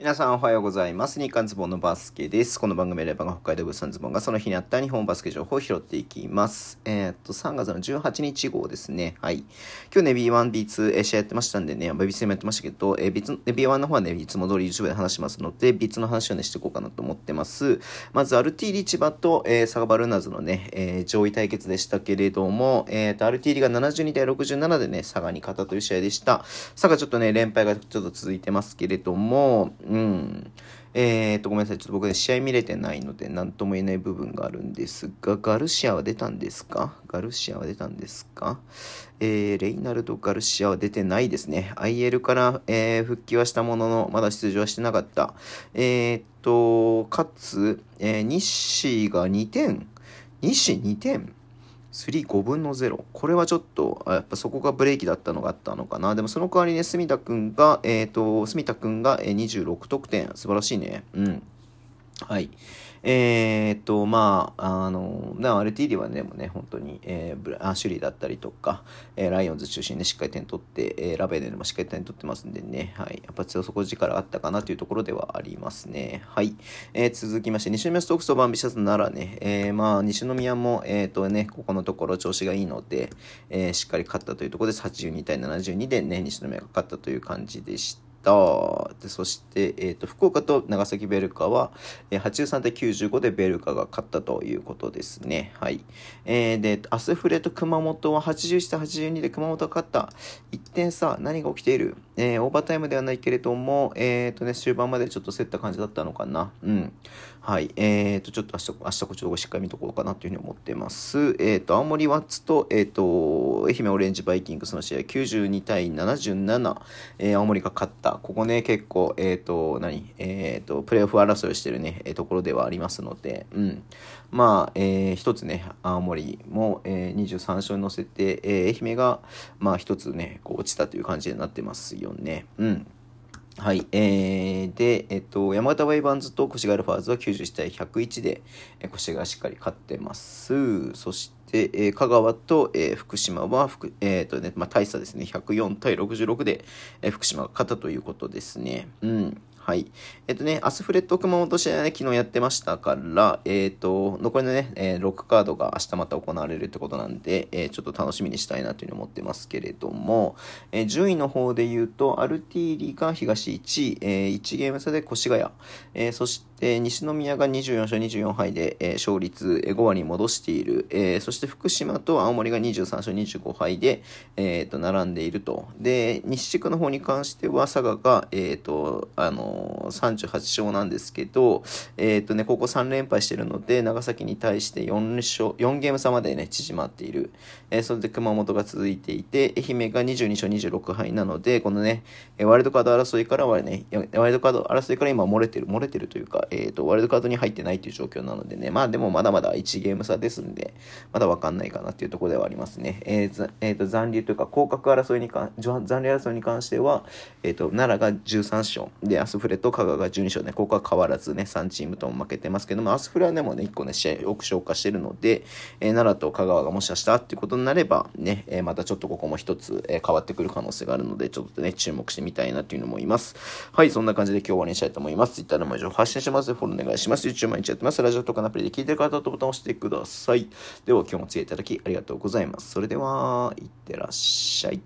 皆さんおはようございます。日刊ズボンのバスケです。この番組でレバーが北海道物産ズボンがその日にあった日本バスケ情報を拾っていきます。えーっと、3月の18日号ですね。はい。今日ね、B1、B2、えー試合やってましたんでね、B 戦もやってましたけど、えー、B2 B1 の方はね、いつも通り YouTube で話しますので、B2 の話をね、していこうかなと思ってます。まず、RT 千葉と、えー、サガバルーナーズのね、えー上位対決でしたけれども、えーっと、RT が72対67でね、佐賀に勝ったという試合でした。佐賀ちょっとね、連敗がちょっと続いてますけれども、うん。えー、と、ごめんなさい。ちょっと僕ね、試合見れてないので、なんとも言えない部分があるんですが、ガルシアは出たんですか？ガルシアは出たんですか？えー、レイナルド・ガルシアは出てないですね。IL から、えー復帰はしたものの、まだ出場はしてなかった。えー、と、かつ、えー、西が2点。西2点35分の0。これはちょっと、やっぱそこがブレーキだったのがあったのかな。でもその代わりね、住田くんが、えっ、と、住田くんが26得点。素晴らしいね。うん。はい。えーっと、まあ、あの、な RTD はね、でもね、本当に、えーブラアシュリーだったりとか、えーライオンズ中心にね、しっかり点取って、えーラベルでもしっかり点取ってますんでね、はい。やっぱ強底力あったかなというところではありますね。はい。えー続きまして、西宮ストークスとバンビシャスならね、えーまあ、西宮も、えーっとね、ここのところ調子がいいので、えーしっかり勝ったというところです。82対72でね、西宮が勝ったという感じでした。でそして、えー、と福岡と長崎ベルカは、えー83対95でベルカが勝ったということですね。はい。えーで、アスフレと熊本は81対82で熊本が勝った。1点差、何が起きている、えーオーバータイムではないけれども、えーとね、終盤までちょっと競った感じだったのかな。うん。はい。えーと、ちょっと明日、明日こっちょっとしっかり見とこうかなというふうに思ってます。えーと、青森ワッツと、えーと、愛媛オレンジバイキングスの試合92対77、え青森が勝った。ここね、結構、えっ、と、何？えっ、と、プレーオフ争いをしてるね、えーところではありますので、うん。まあ、えー一つね、青森も、えー23勝に乗せて、えー愛媛が、まあ、一つね、こう落ちたという感じになってますよね。うん。はい。えー、で、えっと、山形ワイバンズと越谷アルファーズは91対101で、えー、越谷がしっかり勝ってます。そして、えー香川と、えー福島は福、えーとね、まあ、大差ですね。104対66で、えー福島が勝ったということですね。うん。はい。えっとね、アスフレット熊本試合はね、昨日やってましたから、えっと、残りのね、えーロックカードが明日また行われるってことなんで、えちょっと楽しみにしたいなというふうに思ってますけれども、え順位の方で言うと、アルティーリが東1位、え1ゲーム差で越谷、えそして西宮が24勝24敗で、えー勝率5割に戻している、えーそして福島と青森が23勝25敗で、えーと並んでいると。で、西地区の方に関しては佐賀が、えーと、あのー38勝なんですけど、えっ、とね、ここ3連敗しているので、長崎に対して4勝、4ゲーム差までね、縮まっている。えーそれで熊本が続いていて、愛媛が22勝26敗なので、このね、ワイルドカード争いからはね、ワイルドカード争いから今漏れてる、漏れてるというか、えっ、と、ワイルドカードに入ってないという状況なのでね、まあでもまだまだ1ゲーム差ですんで、まだわかんないかなっていうところではありますね。えーえーと、残留というか、降格争いに関、残留争いに関しては、えっ、と、奈良が13勝、で、アスフレと香川が12勝ね、ここは変わらずね、3チームとも負けてますけども、アスフレはでもね、1個ね、試合多く消化してるので、えー奈良と香川がもしかしたっていうことになれば、ね、えーまたちょっとここも一つ、えー変わってくる可能性があるので、ちょっとね、注目してみたいなというのもいます。はい、そんな感じで今日は終わりにしたいと思います。Twitter でも情報発信してます。フォローお願いします。YouTube 毎日やってます。ラジオとかのアプリで聞いてる方とボタンを押してください。では今日もお付き合いいただきありがとうございます。それでは、いってらっしゃい。